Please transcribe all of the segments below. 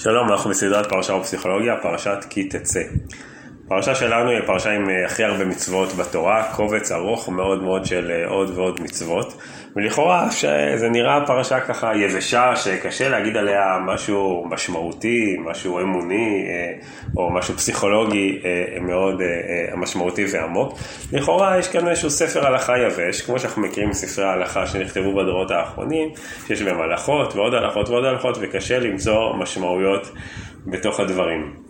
שלום, אנחנו בסדרת פרשה ופסיכולוגיה, פרשת כי תצא. הפרשה שלנו היא הפרשה עם אה, הכי הרבה מצוות בתורה, קובץ ארוך מאוד מאוד של אה, עוד ועוד מצוות, ולכאורה זה נראה פרשה ככה יבשה, שקשה להגיד עליה משהו משמעותי, משהו אמוני, אה, או משהו פסיכולוגי מאוד משמעותי ועמוק. לכאורה יש כאן איזשהו ספר הלכה יבש, כמו שאנחנו מכירים מספרי ההלכה שנכתבו בדורות האחרונים, שיש בהם הלכות ועוד הלכות ועוד הלכות, וקשה למצוא משמעויות בתוך הדברים.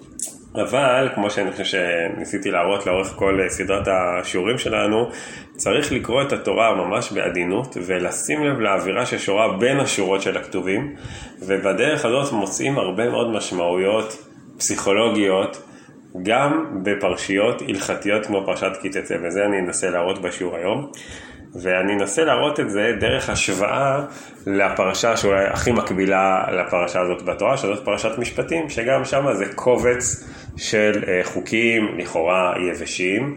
אבל, כמו שאני חושב שניסיתי להראות לאורך כל סדרת השיעורים שלנו, צריך לקרוא את התורה ממש בעדינות ולשים לב לאווירה ששורה בין השורות של הכתובים, ובדרך הזאת מוצאים הרבה מאוד משמעויות פסיכולוגיות, גם בפרשיות הלכתיות כמו פרשת כי תצא, וזה אני אנסה להראות בשיעור היום. ואני אנסה להראות את זה דרך השוואה לפרשה שאולי הכי מקבילה לפרשה הזאת בתורה, שזאת פרשת משפטים, שגם שם זה קובץ של אה, חוקים לכאורה יבשים,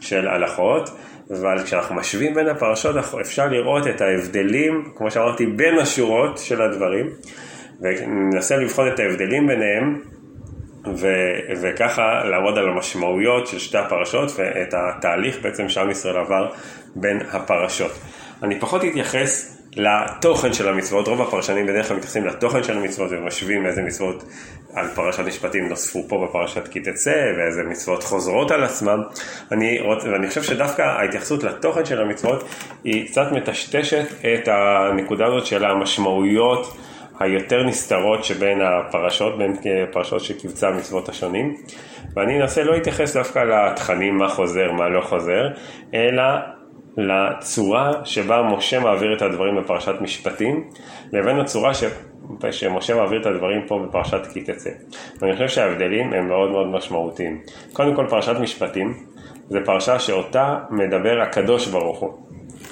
של הלכות, אבל כשאנחנו משווים בין הפרשות אפשר לראות את ההבדלים, כמו שאמרתי, בין השורות של הדברים, וננסה לבחון את ההבדלים ביניהם, ו, וככה לעמוד על המשמעויות של שתי הפרשות ואת התהליך בעצם שעם ישראל עבר בין הפרשות. אני פחות אתייחס לתוכן של המצוות, רוב הפרשנים בדרך כלל מתייחסים לתוכן של המצוות ומשווים איזה מצוות על פרשת משפטים נוספו פה בפרשת כי תצא ואיזה מצוות חוזרות על עצמם. אני, רוצ, ואני חושב שדווקא ההתייחסות לתוכן של המצוות היא קצת מטשטשת את הנקודה הזאת של המשמעויות היותר נסתרות שבין הפרשות, בין פרשות שקבצה המצוות השונים. ואני אנסה לא להתייחס דווקא לתכנים מה חוזר, מה לא חוזר, אלא לצורה שבה משה מעביר את הדברים בפרשת משפטים, לבין הצורה ש... שמשה מעביר את הדברים פה בפרשת כי תצא. ואני חושב שההבדלים הם מאוד מאוד משמעותיים. קודם כל פרשת משפטים זה פרשה שאותה מדבר הקדוש ברוך הוא.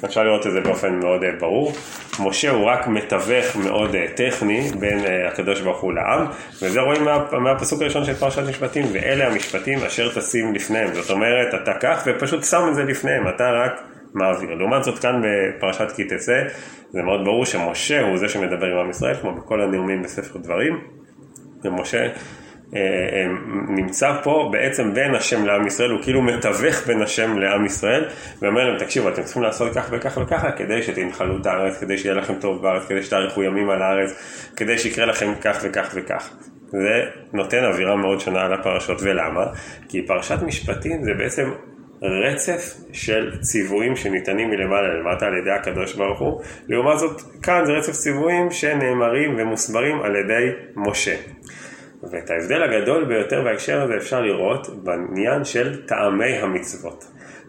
אפשר לראות את זה באופן מאוד אה, ברור. משה הוא רק מתווך מאוד אה, טכני בין אה, הקדוש ברוך הוא לעם, וזה רואים מה, מהפסוק הראשון של פרשת משפטים, ואלה המשפטים אשר תשים לפניהם. זאת אומרת, אתה קח ופשוט שם את זה לפניהם, אתה רק מעביר. לעומת זאת כאן בפרשת כי תצא, זה מאוד ברור שמשה הוא זה שמדבר עם עם ישראל, כמו בכל הנאומים בספר דברים, ומשה נמצא פה בעצם בין השם לעם ישראל, הוא כאילו מתווך בין השם לעם ישראל, ואומר להם, תקשיבו, אתם צריכים לעשות כך וכך וככה, כדי שתנחלו את הארץ, כדי שיהיה לכם טוב בארץ, כדי שתאריכו ימים על הארץ, כדי שיקרה לכם כך וכך וכך. זה נותן אווירה מאוד שונה על הפרשות, ולמה? כי פרשת משפטים זה בעצם רצף של ציוויים שניתנים מלמעלה למטה על ידי הקדוש ברוך הוא, לעומת זאת כאן זה רצף ציוויים שנאמרים ומוסברים על ידי משה. ואת ההבדל הגדול ביותר בהקשר הזה אפשר לראות בעניין של טעמי המצוות.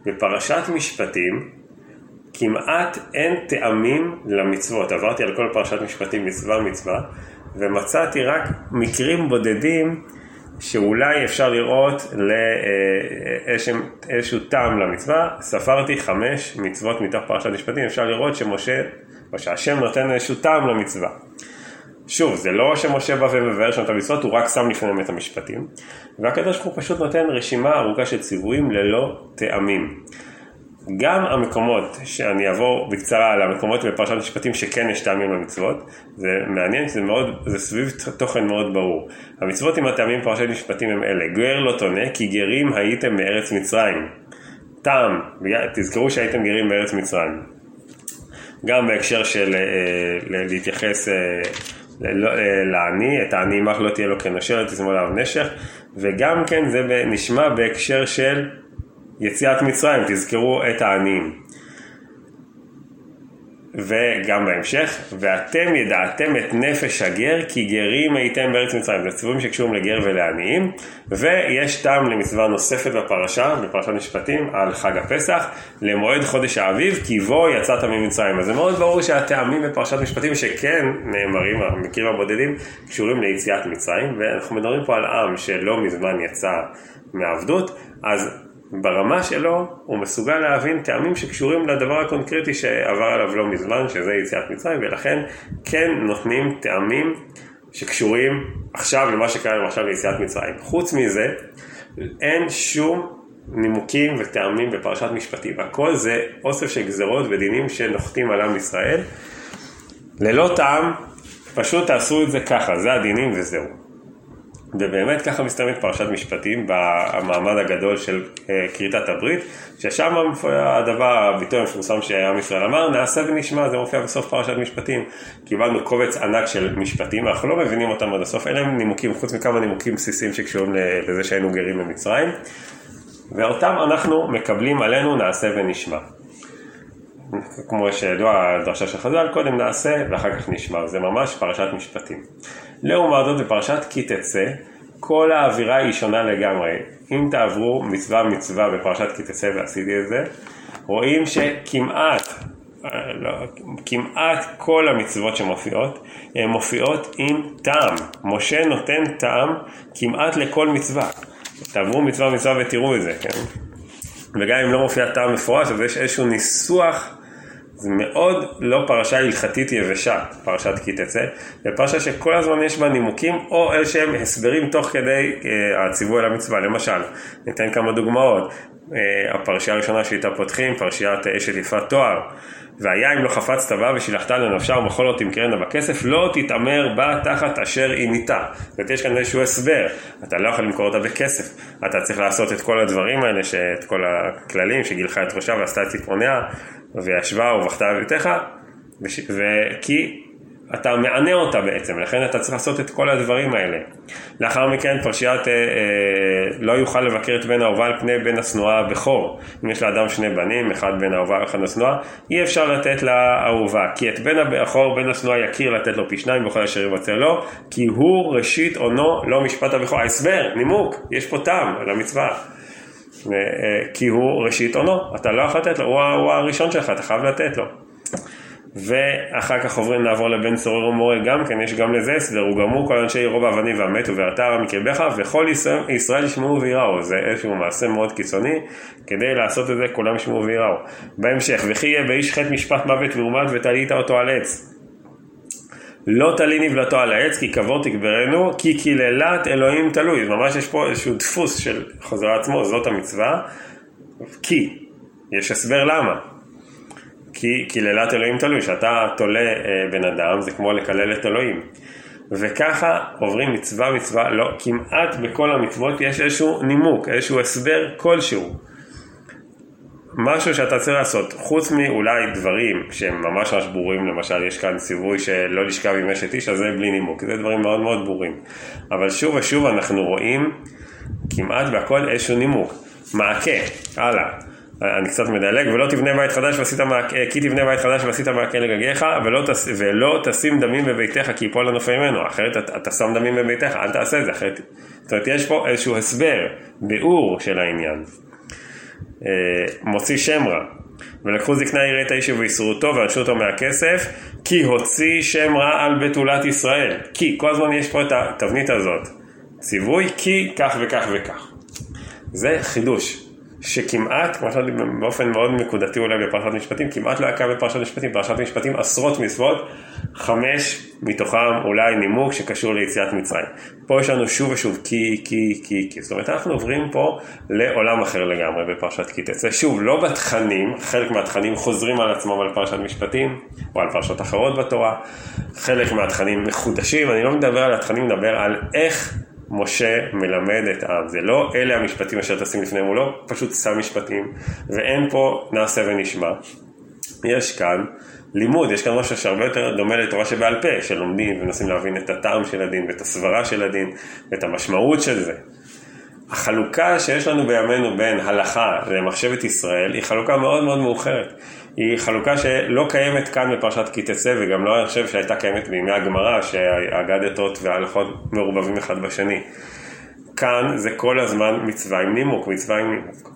בפרשת משפטים כמעט אין טעמים למצוות. עברתי על כל פרשת משפטים מצווה מצווה ומצאתי רק מקרים בודדים שאולי אפשר לראות לאיזשהו טעם למצווה. ספרתי חמש מצוות מתוך פרשת משפטים, אפשר לראות שמשה, או שהשם נותן איזשהו טעם למצווה. שוב, זה לא שמשה בא ומבאר שם את המצוות, הוא רק שם לפניהם את המשפטים. והקדוש ברוך הוא פשוט נותן רשימה ארוכה של ציוויים ללא טעמים. גם המקומות, שאני אעבור בקצרה על המקומות בפרשת משפטים שכן יש טעמים למצוות, זה מעניין, זה מאוד, זה סביב תוכן מאוד ברור. המצוות עם הטעמים בפרשת משפטים הם אלה, גר לא תונה כי גרים הייתם מארץ מצרים. טעם, תזכרו שהייתם גרים בארץ מצרים. גם בהקשר של אה, להתייחס אה, לעני, את העני עמך לא תהיה לו כנשר, לא תזמור עליו נשך, וגם כן זה נשמע בהקשר של יציאת מצרים, תזכרו את העניים. וגם בהמשך, ואתם ידעתם את נפש הגר כי גרים הייתם בארץ מצרים. זה ציוויים שקשורים לגר ולעניים, ויש טעם למצווה נוספת בפרשה, בפרשת משפטים, על חג הפסח, למועד חודש האביב, כי בו יצאת ממצרים. אז זה מאוד ברור שהטעמים בפרשת משפטים שכן נאמרים, המקרים הבודדים, קשורים ליציאת מצרים, ואנחנו מדברים פה על עם שלא מזמן יצא מעבדות, אז ברמה שלו הוא מסוגל להבין טעמים שקשורים לדבר הקונקרטי שעבר עליו לא מזמן, שזה יציאת מצרים, ולכן כן נותנים טעמים שקשורים עכשיו למה שקרה לנו עכשיו ליציאת מצרים. חוץ מזה, אין שום נימוקים וטעמים בפרשת משפטים. הכל זה אוסף של גזרות ודינים שנוחתים על עם ישראל. ללא טעם, פשוט תעשו את זה ככה, זה הדינים וזהו. ובאמת ככה מסתיימת פרשת משפטים במעמד הגדול של אה, כריתת הברית, ששם הדבר, הביטוי המפורסם שעם ישראל אמר, נעשה ונשמע, זה מופיע בסוף פרשת משפטים. קיבלנו קובץ ענק של משפטים, אנחנו לא מבינים אותם עד הסוף, אלה הם נימוקים, חוץ מכמה נימוקים בסיסיים שקשורים לזה שהיינו גרים במצרים, ואותם אנחנו מקבלים עלינו נעשה ונשמע. כמו שידוע הדרשה של חז"ל, קודם נעשה ואחר כך נשמע, זה ממש פרשת משפטים. לעומת זאת בפרשת כי תצא, כל האווירה היא שונה לגמרי. אם תעברו מצווה מצווה בפרשת כי תצא ועשיתי את זה, רואים שכמעט, לא, כמעט כל המצוות שמופיעות, הן מופיעות עם טעם. משה נותן טעם כמעט לכל מצווה. תעברו מצווה מצווה ותראו את זה, כן? וגם אם לא מופיע טעם מפורש, אז יש איזשהו ניסוח זה מאוד לא פרשה הלכתית יבשה, פרשת כי תצא, זה פרשה שכל הזמן יש בה נימוקים או איזשהם הסברים תוך כדי אה, הציווי על המצווה. למשל, ניתן כמה דוגמאות. אה, הפרשייה הראשונה שאיתה פותחים, פרשיית אשת יפת תואר. והיה אם לא חפצת בה ושילחת לנפשה ובכל לא תמכרנה בכסף, לא תתעמר בה תחת אשר היא ניתה. זאת אומרת, יש כאן איזשהו הסבר, אתה לא יכול למכור אותה בכסף, אתה צריך לעשות את כל הדברים האלה, את כל הכללים שגילחה את ראשה ועשתה את ציפורניה, וישבה ובכתה בביתך, וכי אתה מענה אותה בעצם, לכן אתה צריך לעשות את כל הדברים האלה. לאחר מכן פרשיית אה, אה, לא יוכל לבקר את בן האהובה על פני בן השנואה הבכור. אם יש לאדם שני בנים, אחד בן האהובה ואחד השנואה, אי אפשר לתת לאהובה. כי את בן הבכור, בן השנואה יכיר לתת לו פי שניים בכל אשר יבצע לו, כי הוא ראשית עונו לא משפט הבכור. ההסבר, נימוק, יש פה טעם על המצווה. אה, כי הוא ראשית עונו, אתה לא יכול לתת לו, הוא, הוא הראשון שלך, אתה חייב לתת לו. ואחר כך עוברים לעבור לבן צורר ומורה גם כן, יש גם לזה הסבר, גמור כל אנשי רוב האבנים והמת ובעתה מקרבך וכל ישראל, ישראל ישמעו ויראו, זה איזשהו מעשה מאוד קיצוני, כדי לעשות את זה כולם ישמעו ויראו. בהמשך, וכי יהיה באיש חטא משפט מוות ואומת ותלית אותו על עץ. לא תלי נבלתו על העץ כי קבור תקברנו כי קללת אלוהים תלוי, ממש יש פה איזשהו דפוס של חוזר עצמו, זאת המצווה, כי, יש הסבר למה. כי קללת אלוהים תלוי, שאתה תולה אה, בן אדם זה כמו לקלל את אלוהים. וככה עוברים מצווה מצווה, לא, כמעט בכל המצוות יש איזשהו נימוק, איזשהו הסבר כלשהו. משהו שאתה צריך לעשות, חוץ מאולי דברים שהם ממש ממש ברורים, למשל יש כאן ציווי שלא לשכב עם אשת איש, אז זה בלי נימוק, זה דברים מאוד מאוד ברורים. אבל שוב ושוב אנחנו רואים כמעט בהכל איזשהו נימוק. מעקה, הלאה. אני קצת מדלג, ולא תבנה בית חדש ועשית מעקה, כי תבנה בית חדש ועשית מעקה לגגיך, ולא, תס, ולא תשים דמים בביתך כי יפול הנופל ממנו, אחרת אתה, אתה שם דמים בביתך, אל תעשה את זה, אחרת, זאת אומרת יש פה איזשהו הסבר, ביאור של העניין. אה, מוציא שם רע, ולקחו זקנה יראה את האיש ויסרו אותו וענשו אותו מהכסף, כי הוציא שם רע על בתולת ישראל, כי, כל הזמן יש פה את התבנית הזאת, ציווי כי כך וכך וכך. זה חידוש. שכמעט, כמו שאמרתי באופן מאוד נקודתי אולי בפרשת משפטים, כמעט לא היה קיים בפרשת משפטים, בפרשת משפטים עשרות מצוות, חמש מתוכם אולי נימוק שקשור ליציאת מצרים. פה יש לנו שוב ושוב כי, כי, כי, כי, זאת אומרת אנחנו עוברים פה לעולם אחר לגמרי בפרשת כי תצא. שוב, לא בתכנים, חלק מהתכנים חוזרים על עצמם על פרשת משפטים, או על פרשות אחרות בתורה, חלק מהתכנים מחודשים, אני לא מדבר על התכנים, מדבר על איך משה מלמד את העם, זה לא אלה המשפטים אשר תשים לפניהם, הוא לא פשוט שם משפטים, ואין פה נעשה ונשמע. יש כאן לימוד, יש כאן משהו שהרבה יותר דומה לתורה שבעל פה, שלומדים ומנסים להבין את הטעם של הדין ואת הסברה של הדין ואת המשמעות של זה. החלוקה שיש לנו בימינו בין הלכה למחשבת ישראל היא חלוקה מאוד מאוד מאוחרת. היא חלוקה שלא קיימת כאן בפרשת כי תצא וגם לא אני חושב שהייתה קיימת בימי הגמרא שהאגדתות וההלכות מעורבבים אחד בשני. כאן זה כל הזמן מצווה עם נימוק, מצווה עם נימוק.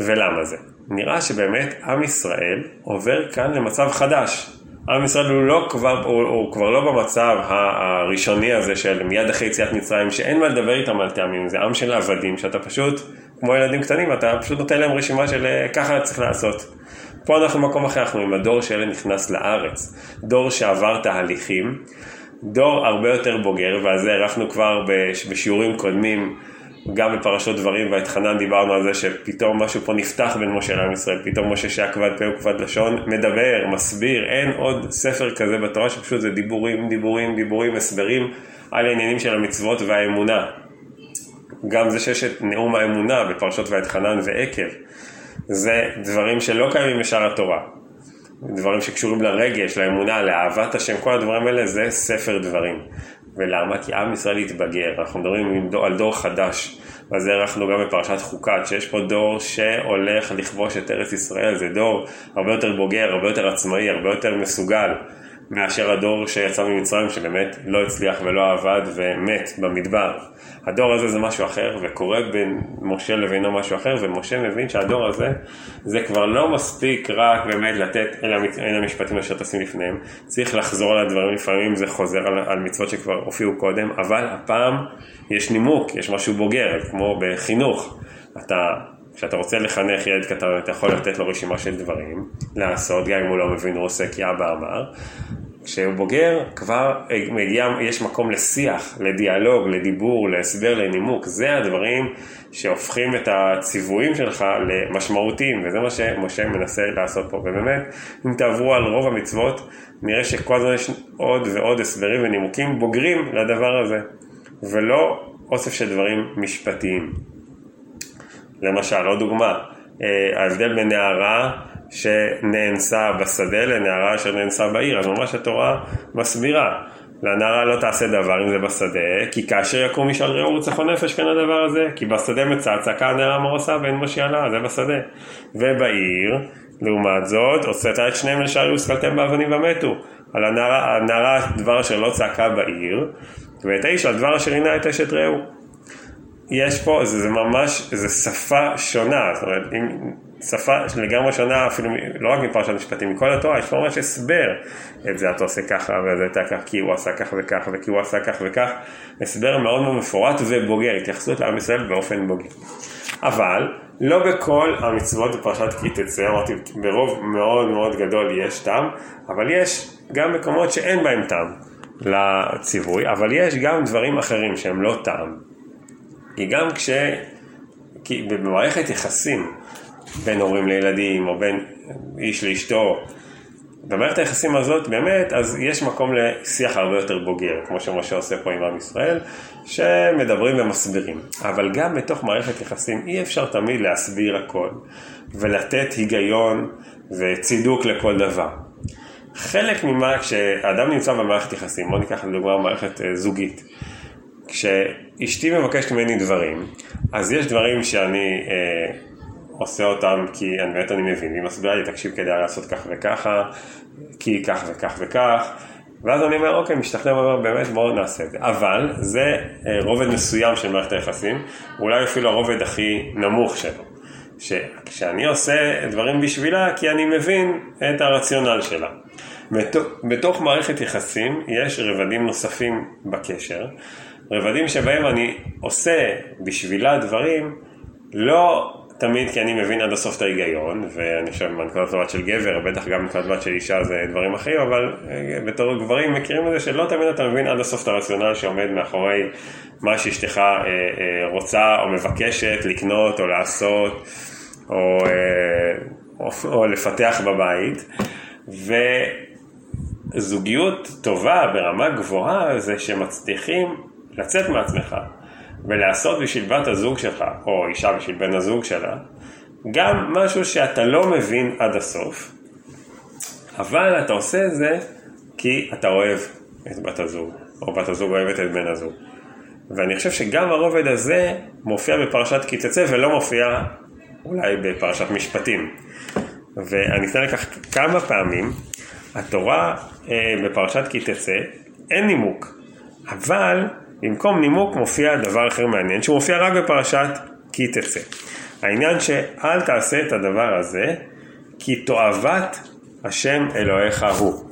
ולמה זה? נראה שבאמת עם ישראל עובר כאן למצב חדש. עם ישראל הוא, לא כבר, הוא, הוא כבר לא במצב הראשוני הזה של מיד אחרי יציאת מצרים, שאין מה לדבר איתם על טעמים, זה עם של עבדים, שאתה פשוט, כמו ילדים קטנים, אתה פשוט נותן להם רשימה של אה, ככה צריך לעשות. פה אנחנו במקום אחר, אנחנו עם הדור שאלה נכנס לארץ, דור שעבר תהליכים, דור הרבה יותר בוגר, ועל זה ערכנו כבר בשיעורים קודמים, גם בפרשות דברים ואתחנן דיברנו על זה שפתאום משהו פה נפתח בין משה לעם ישראל, פתאום משה שהיה כבד פה וכבד לשון, מדבר, מסביר, אין עוד ספר כזה בתורה שפשוט זה דיבורים, דיבורים, דיבורים, הסברים על העניינים של המצוות והאמונה. גם זה שיש את נאום האמונה בפרשות ואתחנן ועקב, זה דברים שלא קיימים בשאר התורה. דברים שקשורים לרגש, לאמונה, לאהבת השם, כל הדברים האלה זה ספר דברים. ולמה? כי עם ישראל התבגר, אנחנו מדברים על דור חדש. ואז אנחנו גם בפרשת חוקת, שיש פה דור שהולך לכבוש את ארץ ישראל, זה דור הרבה יותר בוגר, הרבה יותר עצמאי, הרבה יותר מסוגל. מאשר הדור שיצא ממצרים שבאמת לא הצליח ולא עבד ומת במדבר. הדור הזה זה משהו אחר וקורה בין משה לבינו משהו אחר ומשה מבין שהדור הזה זה כבר לא מספיק רק באמת לתת אלה המשפטים אשר תשים לפניהם, צריך לחזור על הדברים לפעמים זה חוזר על, על מצוות שכבר הופיעו קודם אבל הפעם יש נימוק, יש משהו בוגר כמו בחינוך, אתה כשאתה רוצה לחנך ילד קטן, אתה יכול לתת לו רשימה של דברים לעשות, גם אם הוא לא מבין, הוא עושה כי אבא אמר. כשהוא בוגר, כבר מגיע, יש מקום לשיח, לדיאלוג, לדיבור, להסבר, לנימוק. זה הדברים שהופכים את הציוויים שלך למשמעותיים, וזה מה שמשה מנסה לעשות פה. ובאמת, אם תעברו על רוב המצוות, נראה שכל הזמן יש עוד ועוד הסברים ונימוקים בוגרים לדבר הזה, ולא אוסף של דברים משפטיים. למשל, עוד דוגמה, אה, ההבדל בין נערה שנאנסה בשדה לנערה אשר נאנסה בעיר, אז ממש התורה מסבירה. לנערה לא תעשה דבר אם זה בשדה, כי כאשר יקום איש על רעהו רצחו נפש כאן הדבר הזה, כי בשדה מצעצקה הנערה מורסה ואין מושיע לה, זה בשדה. ובעיר, לעומת זאת, הוצאת את שניהם לשער וסקלתם באבנים ומתו. על הנערה, הנערה דבר אשר לא צעקה בעיר, ואת האיש על דבר אשר עינה את אשת רעהו. יש פה, זה, זה ממש, זה שפה שונה, זאת אומרת, אם, שפה לגמרי שונה אפילו, לא רק מפרשת משפטים, מכל התורה, יש פה ממש הסבר, את זה אתה עושה ככה וזה אתה ככה, כי הוא עשה כך וכך וכי הוא עשה כך וכך, הסבר מאוד מאוד מפורט ובוגר, התייחסות לעם ישראל באופן בוגר. אבל לא בכל המצוות בפרשת כי תצא, אמרתי ברוב מאוד מאוד גדול יש טעם, אבל יש גם מקומות שאין בהם טעם לציווי, אבל יש גם דברים אחרים שהם לא טעם. כי גם כש... כי במערכת יחסים בין הורים לילדים או בין איש לאשתו, במערכת היחסים הזאת באמת, אז יש מקום לשיח הרבה יותר בוגר, כמו שמשה עושה פה עם עם ישראל, שמדברים ומסבירים. אבל גם בתוך מערכת יחסים אי אפשר תמיד להסביר הכל, ולתת היגיון וצידוק לכל דבר. חלק ממה, כשאדם נמצא במערכת יחסים, בוא ניקח לדוגמה מערכת אה, זוגית, כשאשתי מבקשת ממני דברים, אז יש דברים שאני אה, עושה אותם כי אני באמת אני מבין, היא מסבירה לי, תקשיב, כדאי לעשות כך וככה, כי כך וכך וכך, ואז אני אומר, אוקיי, משתכנע ואומר, באמת בואו נעשה את זה. אבל זה אה, רובד מסוים של מערכת היחסים, אולי אפילו הרובד הכי נמוך שלו. שכשאני עושה דברים בשבילה, כי אני מבין את הרציונל שלה. בתוך, בתוך מערכת יחסים יש רבדים נוספים בקשר, רבדים שבהם אני עושה בשבילה דברים, לא תמיד כי אני מבין עד הסוף את ההיגיון, ואני חושב מנקודת מבט של גבר, בטח גם מנקודת מבט של אישה זה דברים אחרים, אבל אה, בתור גברים מכירים את זה שלא תמיד אתה מבין עד הסוף את הרציונל שעומד מאחורי מה שאשתך אה, אה, רוצה או מבקשת לקנות או לעשות או, או, או לפתח בבית. וזוגיות טובה ברמה גבוהה זה שמצליחים לצאת מעצמך ולעשות בשביל בת הזוג שלך, או אישה בשביל בן הזוג שלה, גם משהו שאתה לא מבין עד הסוף, אבל אתה עושה את זה כי אתה אוהב את בת הזוג, או בת הזוג אוהבת את בן הזוג. ואני חושב שגם הרובד הזה מופיע בפרשת כי תצא ולא מופיע אולי בפרשת משפטים. ואני אתן לכך כמה פעמים, התורה אה, בפרשת כי תצא, אין נימוק, אבל במקום נימוק מופיע דבר אחר מעניין, שהוא מופיע רק בפרשת כי תצא. העניין שאל תעשה את הדבר הזה, כי תועבת השם אלוהיך הוא.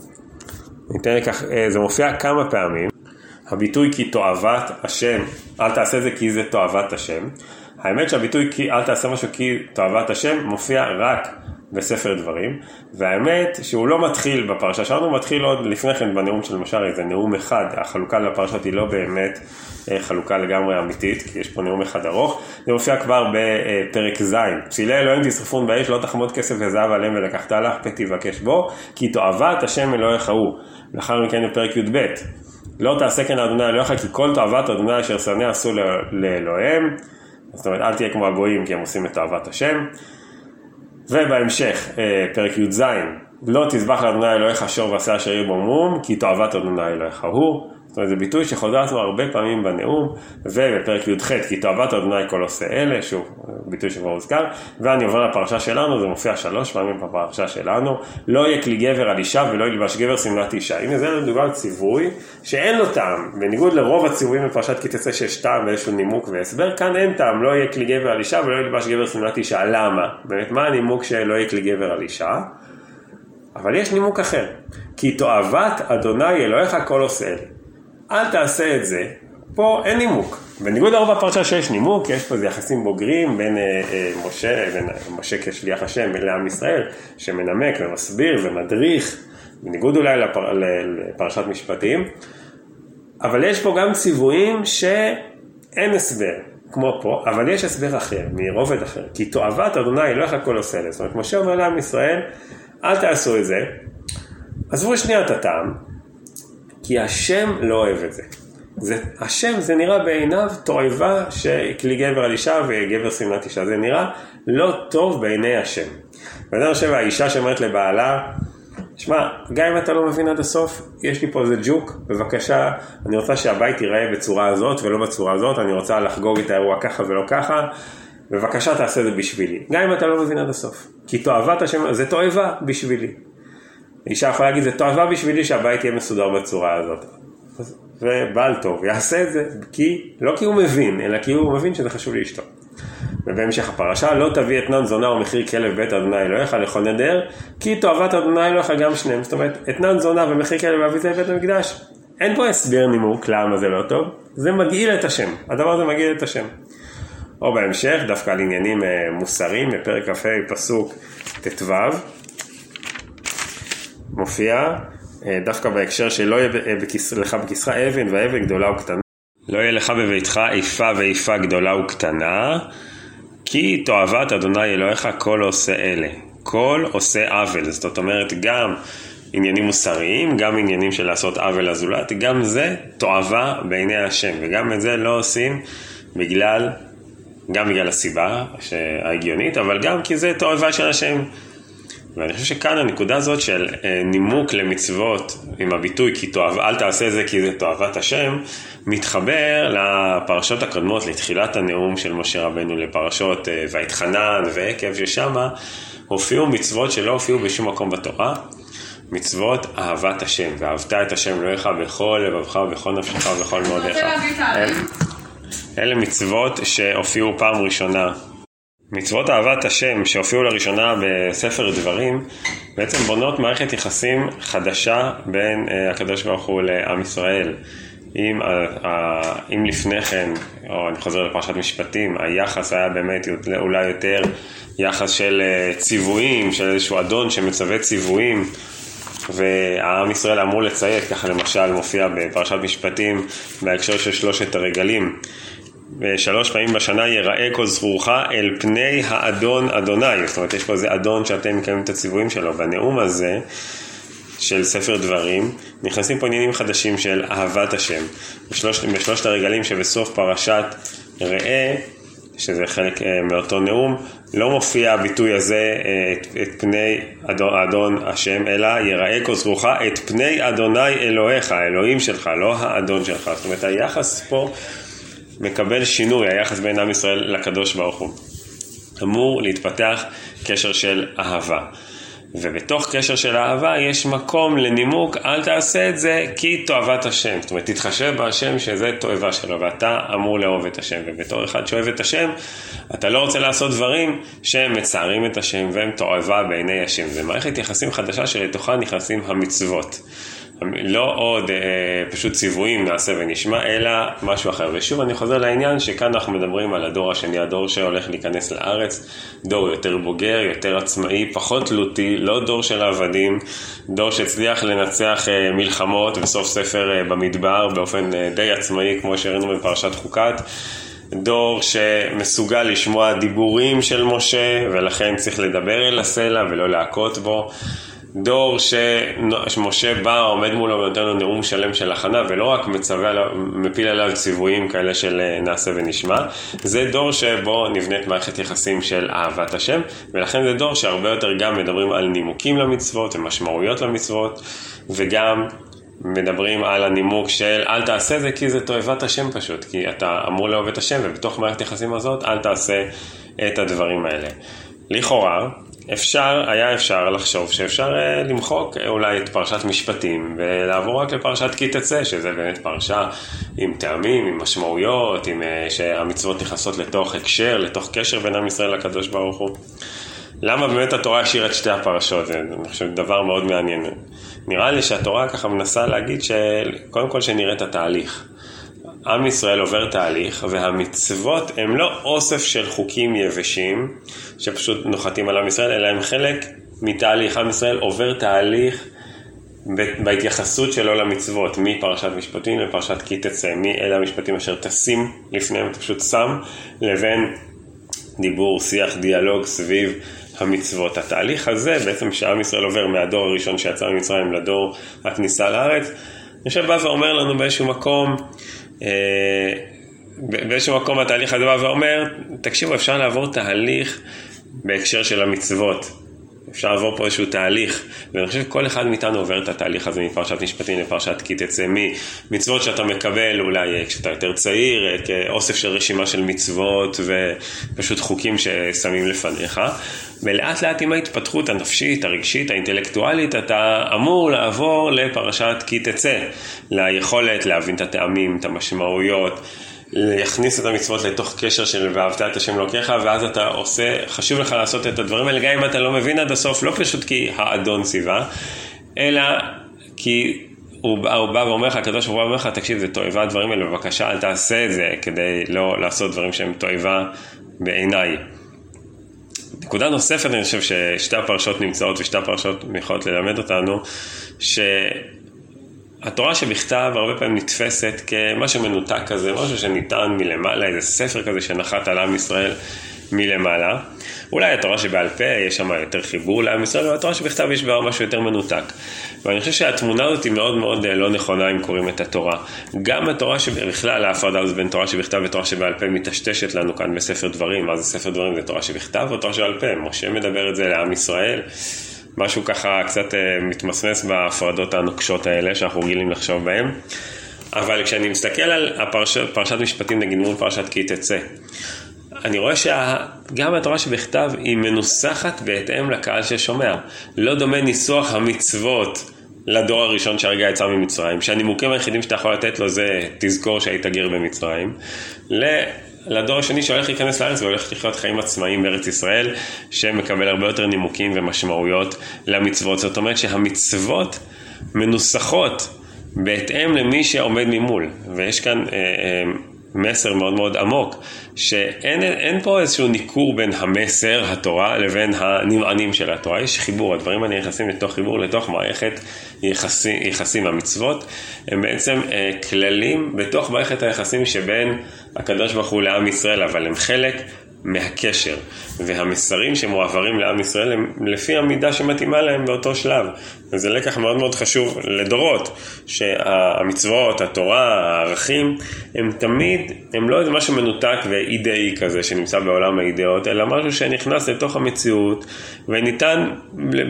ניתן לכך, אה, זה מופיע כמה פעמים, הביטוי כי תועבת השם, אל תעשה זה כי זה תועבת השם. האמת שהביטוי כי אל תעשה משהו כי תועבת השם מופיע רק בספר דברים, והאמת שהוא לא מתחיל בפרשה שלנו, הוא מתחיל עוד לפני כן בנאום של משל, איזה נאום אחד, החלוקה לפרשות היא לא באמת אה, חלוקה לגמרי אמיתית, כי יש פה נאום אחד ארוך, זה מופיע כבר בפרק ז', פסילי אלוהים תשרפון באש, לא תחמוד כסף וזהב עליהם ולקחת לך, פת תבקש בו, כי תועבת השם אלוהיך הוא. לאחר מכן בפרק י"ב, לא תעשה כן אדוני אלוהיך כי כל תאוות אדוני אשר שנא עשו לאלוהיהם. זאת אומרת, אל תהיה כמו הגויים כי הם עושים את תאוות השם. ובהמשך, אה, פרק י"ז, לא תזבח לאדוני אלוהיך שור ועשה אשר יהיה בו מום, כי תאוות אדוני אלוהיך הוא. אומרת, זה ביטוי שחוזר עצמו הרבה פעמים בנאום, ובפרק י"ח, כי תאוות אדוני כל עושה אלה, שוב, ביטוי שכבר הוזכר, ואני עובר לפרשה שלנו, זה מופיע שלוש פעמים בפרשה שלנו, לא יהיה כלי גבר על אישה ולא ילבש גבר שמלת אישה. הנה זה מדובר ציווי שאין לו טעם, בניגוד לרוב הציוויים בפרשת כי תצא שיש טעם ואיזשהו נימוק והסבר, כאן אין טעם, לא יהיה כלי גבר על אישה ולא ילבש גבר שמלת אישה. למה? באמת, מה הנימוק שלא יהיה כלי גבר על אישה? אבל יש נימוק אחר, כי תועבת אדוני אלוהיך כל עושה אלה. אל תעשה את זה, פה אין נימוק. בניגוד לרוב הפרשה שיש נימוק, יש פה איזה יחסים בוגרים בין אה, אה, משה, בין משה כשליח השם לעם ישראל, שמנמק ומסביר ומדריך, בניגוד אולי לפר, לפרשת משפטים, אבל יש פה גם ציוויים שאין הסבר, כמו פה, אבל יש הסבר אחר, מרובד אחר, כי תועבת אדוני אלוהיך כל עושה לזה. זאת אומרת, משה אומר לעם ישראל, אל תעשו את זה, עזבו שנייה את הטעם, כי השם לא אוהב את זה. זה השם זה נראה בעיניו תועבה שכלי גבר על אישה וגבר שמלת אישה, זה נראה לא טוב בעיני השם. ואני חושב האישה שאומרת לבעלה, שמע, גם אם אתה לא מבין עד הסוף, יש לי פה איזה ג'וק, בבקשה, אני רוצה שהבית ייראה בצורה הזאת ולא בצורה הזאת, אני רוצה לחגוג את האירוע ככה ולא ככה, בבקשה תעשה את זה בשבילי. גם אם אתה לא מבין עד הסוף. כי תועבת השם, זה תועבה בשבילי. אישה יכולה להגיד, זה תועבה בשבילי שהבית יהיה מסודר בצורה הזאת. ובעל טוב יעשה את זה, כי, לא כי הוא מבין, אלא כי הוא מבין שזה חשוב לאשתו. ובהמשך הפרשה, לא תביא אתנן זונה ומחיר כלב בית אדוני אלוהיך לכל נדר, כי תועבת אדוני אלוהיך גם שניהם. זאת אומרת, אתנן זונה ומחיר כלב ואביא זה בית המקדש. אין פה הסבר נימוק למה זה לא טוב, זה מגעיל את השם. הדבר הזה מגעיל את השם. או בהמשך, דווקא על עניינים אה, מוסריים, בפרק כ"ה פסוק ט"ו, מופיע אה, דווקא בהקשר שלא יהיה לך בכיסך אבן ואבן גדולה וקטנה. לא יהיה לך בביתך איפה ואיפה גדולה וקטנה, כי תועבת אדוני אלוהיך כל עושה אלה. כל עושה עוול, זאת אומרת גם עניינים מוסריים, גם עניינים של לעשות עוול לזולת, גם זה תועבה בעיני השם, וגם את זה לא עושים בגלל, גם בגלל הסיבה ההגיונית, אבל גם כי זה תועבה של השם. ואני חושב שכאן הנקודה הזאת של אה, נימוק למצוות עם הביטוי כי תאהב, אל תעשה זה כי זה תועבת השם, מתחבר לפרשות הקודמות, לתחילת הנאום של משה רבנו, לפרשות אה, ויתחנן ועקב, ששם הופיעו מצוות שלא הופיעו בשום מקום בתורה. מצוות אהבת השם, ואהבת את השם אלוהיך בכל לבבך ובכל נפשך ובכל מאודיך. אלה מצוות שהופיעו פעם ראשונה מצוות אהבת השם שהופיעו לראשונה בספר דברים בעצם בונות מערכת יחסים חדשה בין uh, הקדוש ברוך הוא לעם ישראל. אם, uh, uh, אם לפני כן, או אני חוזר לפרשת משפטים, היחס היה באמת אולי יותר יחס של uh, ציוויים, של איזשהו אדון שמצווה ציוויים והעם ישראל אמור לציית, ככה למשל מופיע בפרשת משפטים בהקשר של שלושת הרגלים. ושלוש פעמים בשנה יראה כל זכורך אל פני האדון אדוני. זאת אומרת, יש פה איזה אדון שאתם מקיימים את הציוויים שלו. בנאום הזה של ספר דברים, נכנסים פה עניינים חדשים של אהבת השם. בשלושת, בשלושת הרגלים שבסוף פרשת ראה, שזה חלק אה, מאותו נאום, לא מופיע הביטוי הזה אה, את, את פני אדון, אדון השם, אלא יראה כל זכורך את פני אדוני אלוהיך, האלוהים שלך, לא האדון שלך. זאת אומרת, היחס פה מקבל שינוי, היחס בין עם ישראל לקדוש ברוך הוא. אמור להתפתח קשר של אהבה. ובתוך קשר של אהבה יש מקום לנימוק, אל תעשה את זה כי תועבת השם. זאת אומרת, תתחשב בהשם שזה תועבה שלו, ואתה אמור לאהוב את השם. ובתור אחד שאוהב את השם, אתה לא רוצה לעשות דברים שהם מצערים את השם והם תועבה בעיני השם. זה מערכת יחסים חדשה שלתוכה נכנסים המצוות. לא עוד אה, פשוט ציוויים נעשה ונשמע, אלא משהו אחר. ושוב אני חוזר לעניין שכאן אנחנו מדברים על הדור השני, הדור שהולך להיכנס לארץ, דור יותר בוגר, יותר עצמאי, פחות תלותי, לא דור של עבדים, דור שהצליח לנצח אה, מלחמות וסוף ספר אה, במדבר באופן אה, די עצמאי, כמו שראינו בפרשת חוקת. דור שמסוגל לשמוע דיבורים של משה ולכן צריך לדבר אל הסלע ולא להכות בו. דור שמשה בא, עומד מולו ונותן לו נאום שלם של הכנה, ולא רק מצווה, מפיל עליו ציוויים כאלה של אה, נעשה ונשמע, זה דור שבו נבנית מערכת יחסים של אהבת השם, ולכן זה דור שהרבה יותר גם מדברים על נימוקים למצוות ומשמעויות למצוות, וגם מדברים על הנימוק של אל תעשה זה כי זה תועבת השם פשוט, כי אתה אמור לאהוב את השם, ובתוך מערכת יחסים הזאת אל תעשה את הדברים האלה. לכאורה, אפשר, היה אפשר לחשוב שאפשר אה, למחוק אה, אולי את פרשת משפטים ולעבור רק לפרשת כי תצא, שזה באמת פרשה עם טעמים, עם משמעויות, עם אה, שהמצוות נכנסות לתוך הקשר, לתוך קשר בין עם ישראל לקדוש ברוך הוא. למה באמת התורה השאירה את שתי הפרשות? אני חושב, דבר מאוד מעניין. נראה לי שהתורה ככה מנסה להגיד שקודם כל שנראה את התהליך. עם ישראל עובר תהליך, והמצוות הם לא אוסף של חוקים יבשים שפשוט נוחתים על עם ישראל, אלא הם חלק מתהליך. עם ישראל עובר תהליך בהתייחסות שלו למצוות, מפרשת משפטים לפרשת כי תצא, מאלה המשפטים אשר תשים לפניהם, אתה פשוט שם, לבין דיבור, שיח, דיאלוג סביב המצוות. התהליך הזה בעצם שעם ישראל עובר מהדור הראשון שיצא ממצרים לדור הכניסה לארץ, אני חושב בא ואומר לנו באיזשהו מקום באיזשהו מקום התהליך הזה בא ואומר, תקשיבו, אפשר לעבור תהליך בהקשר של המצוות. אפשר לעבור פה איזשהו תהליך, ואני חושב שכל אחד מאיתנו עובר את התהליך הזה מפרשת משפטים לפרשת כי תצא ממצוות שאתה מקבל אולי כשאתה יותר צעיר, כאוסף של רשימה של מצוות ופשוט חוקים ששמים לפניך, ולאט לאט עם ההתפתחות הנפשית, הרגשית, האינטלקטואלית, אתה אמור לעבור לפרשת כי תצא, ליכולת להבין את הטעמים, את המשמעויות. להכניס את המצוות לתוך קשר של ואהבת את השם אלוקיך, ואז אתה עושה, חשוב לך לעשות את הדברים האלה, גם אם אתה לא מבין עד הסוף, לא פשוט כי האדון ציווה, אלא כי הוא, הוא בא ואומר לך, הקדוש ברוך הוא אומר לך, תקשיב, זה תועבה הדברים האלה, בבקשה אל תעשה את זה כדי לא לעשות דברים שהם תועבה בעיניי. נקודה נוספת, אני חושב ששתי הפרשות נמצאות ושתי הפרשות יכולות ללמד אותנו, ש... התורה שבכתב הרבה פעמים נתפסת כמשהו מנותק כזה, משהו שניתן מלמעלה, איזה ספר כזה שנחת על עם ישראל מלמעלה. אולי התורה שבעל פה יש שם יותר חיבור לעם ישראל, אבל התורה שבכתב יש בה משהו יותר מנותק. ואני חושב שהתמונה הזאת היא מאוד מאוד אה, לא נכונה אם קוראים את התורה. גם התורה שבכלל ההפרדה הזאת בין תורה שבכתב ותורה שבעל פה מטשטשת לנו כאן בספר דברים. מה זה ספר דברים? זה תורה שבכתב או תורה שבעל פה? משה מדבר את זה לעם ישראל. משהו ככה קצת אה, מתמסמס בהפרדות הנוקשות האלה שאנחנו רגילים לחשוב בהן. אבל כשאני מסתכל על הפרשת, פרשת משפטים נגיד מול פרשת כי תצא, אני רואה שגם התורה שבכתב היא מנוסחת בהתאם לקהל ששומע. לא דומה ניסוח המצוות לדור הראשון שהרגע יצא ממצרים, שהנימוקים היחידים שאתה יכול לתת לו זה תזכור שהיית גר במצרים, לדור השני שהולך להיכנס לארץ והולך לחיות חיים עצמאיים בארץ ישראל, שמקבל הרבה יותר נימוקים ומשמעויות למצוות. זאת אומרת שהמצוות מנוסחות בהתאם למי שעומד ממול, ויש כאן אה, אה, מסר מאוד מאוד עמוק, שאין פה איזשהו ניכור בין המסר, התורה, לבין הנמענים של התורה. יש חיבור, הדברים האלה נכנסים לתוך חיבור, לתוך מערכת יחסים, יחסים. המצוות הם בעצם אה, כללים בתוך מערכת היחסים שבין הקדוש ברוך הוא לעם ישראל, אבל הם חלק מהקשר, והמסרים שמועברים לעם ישראל הם לפי המידה שמתאימה להם באותו שלב. וזה לקח מאוד מאוד חשוב לדורות, שהמצוות, התורה, הערכים, הם תמיד, הם לא איזה משהו מנותק ואידאי כזה שנמצא בעולם האידאות, אלא משהו שנכנס לתוך המציאות וניתן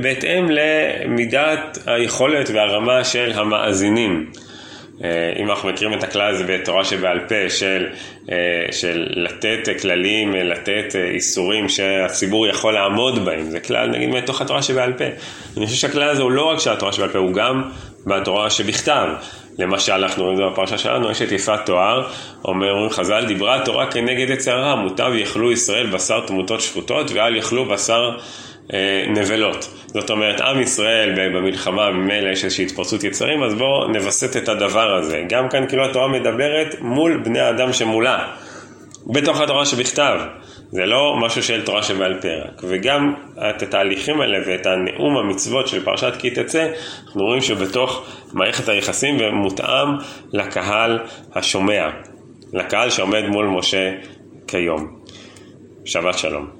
בהתאם למידת היכולת והרמה של המאזינים. אה, אם אנחנו מכירים את הכלל הזה בתורה שבעל פה של, אה, של לתת כללים, לתת אה, איסורים שהציבור יכול לעמוד בהם, זה כלל נגיד מתוך התורה שבעל פה. אני חושב שהכלל הזה הוא לא רק של התורה שבעל פה, הוא גם בתורה שבכתב. למשל, אנחנו רואים את זה בפרשה שלנו, יש את יפת תואר, אומרים חז"ל, דיברה התורה כנגד יצר הרע, מוטב יאכלו ישראל בשר תמותות שפוטות ואל יאכלו בשר נבלות. זאת אומרת, עם ישראל במלחמה, ממילא יש איזושהי התפרצות יצרים, אז בואו נווסת את הדבר הזה. גם כאן כאילו התורה מדברת מול בני האדם שמולה, בתוך התורה שבכתב. זה לא משהו של תורה שבעל פה רק. וגם את התהליכים האלה ואת הנאום המצוות של פרשת כי תצא, אנחנו רואים שבתוך מערכת היחסים ומותאם לקהל השומע, לקהל שעומד מול משה כיום. שבת שלום.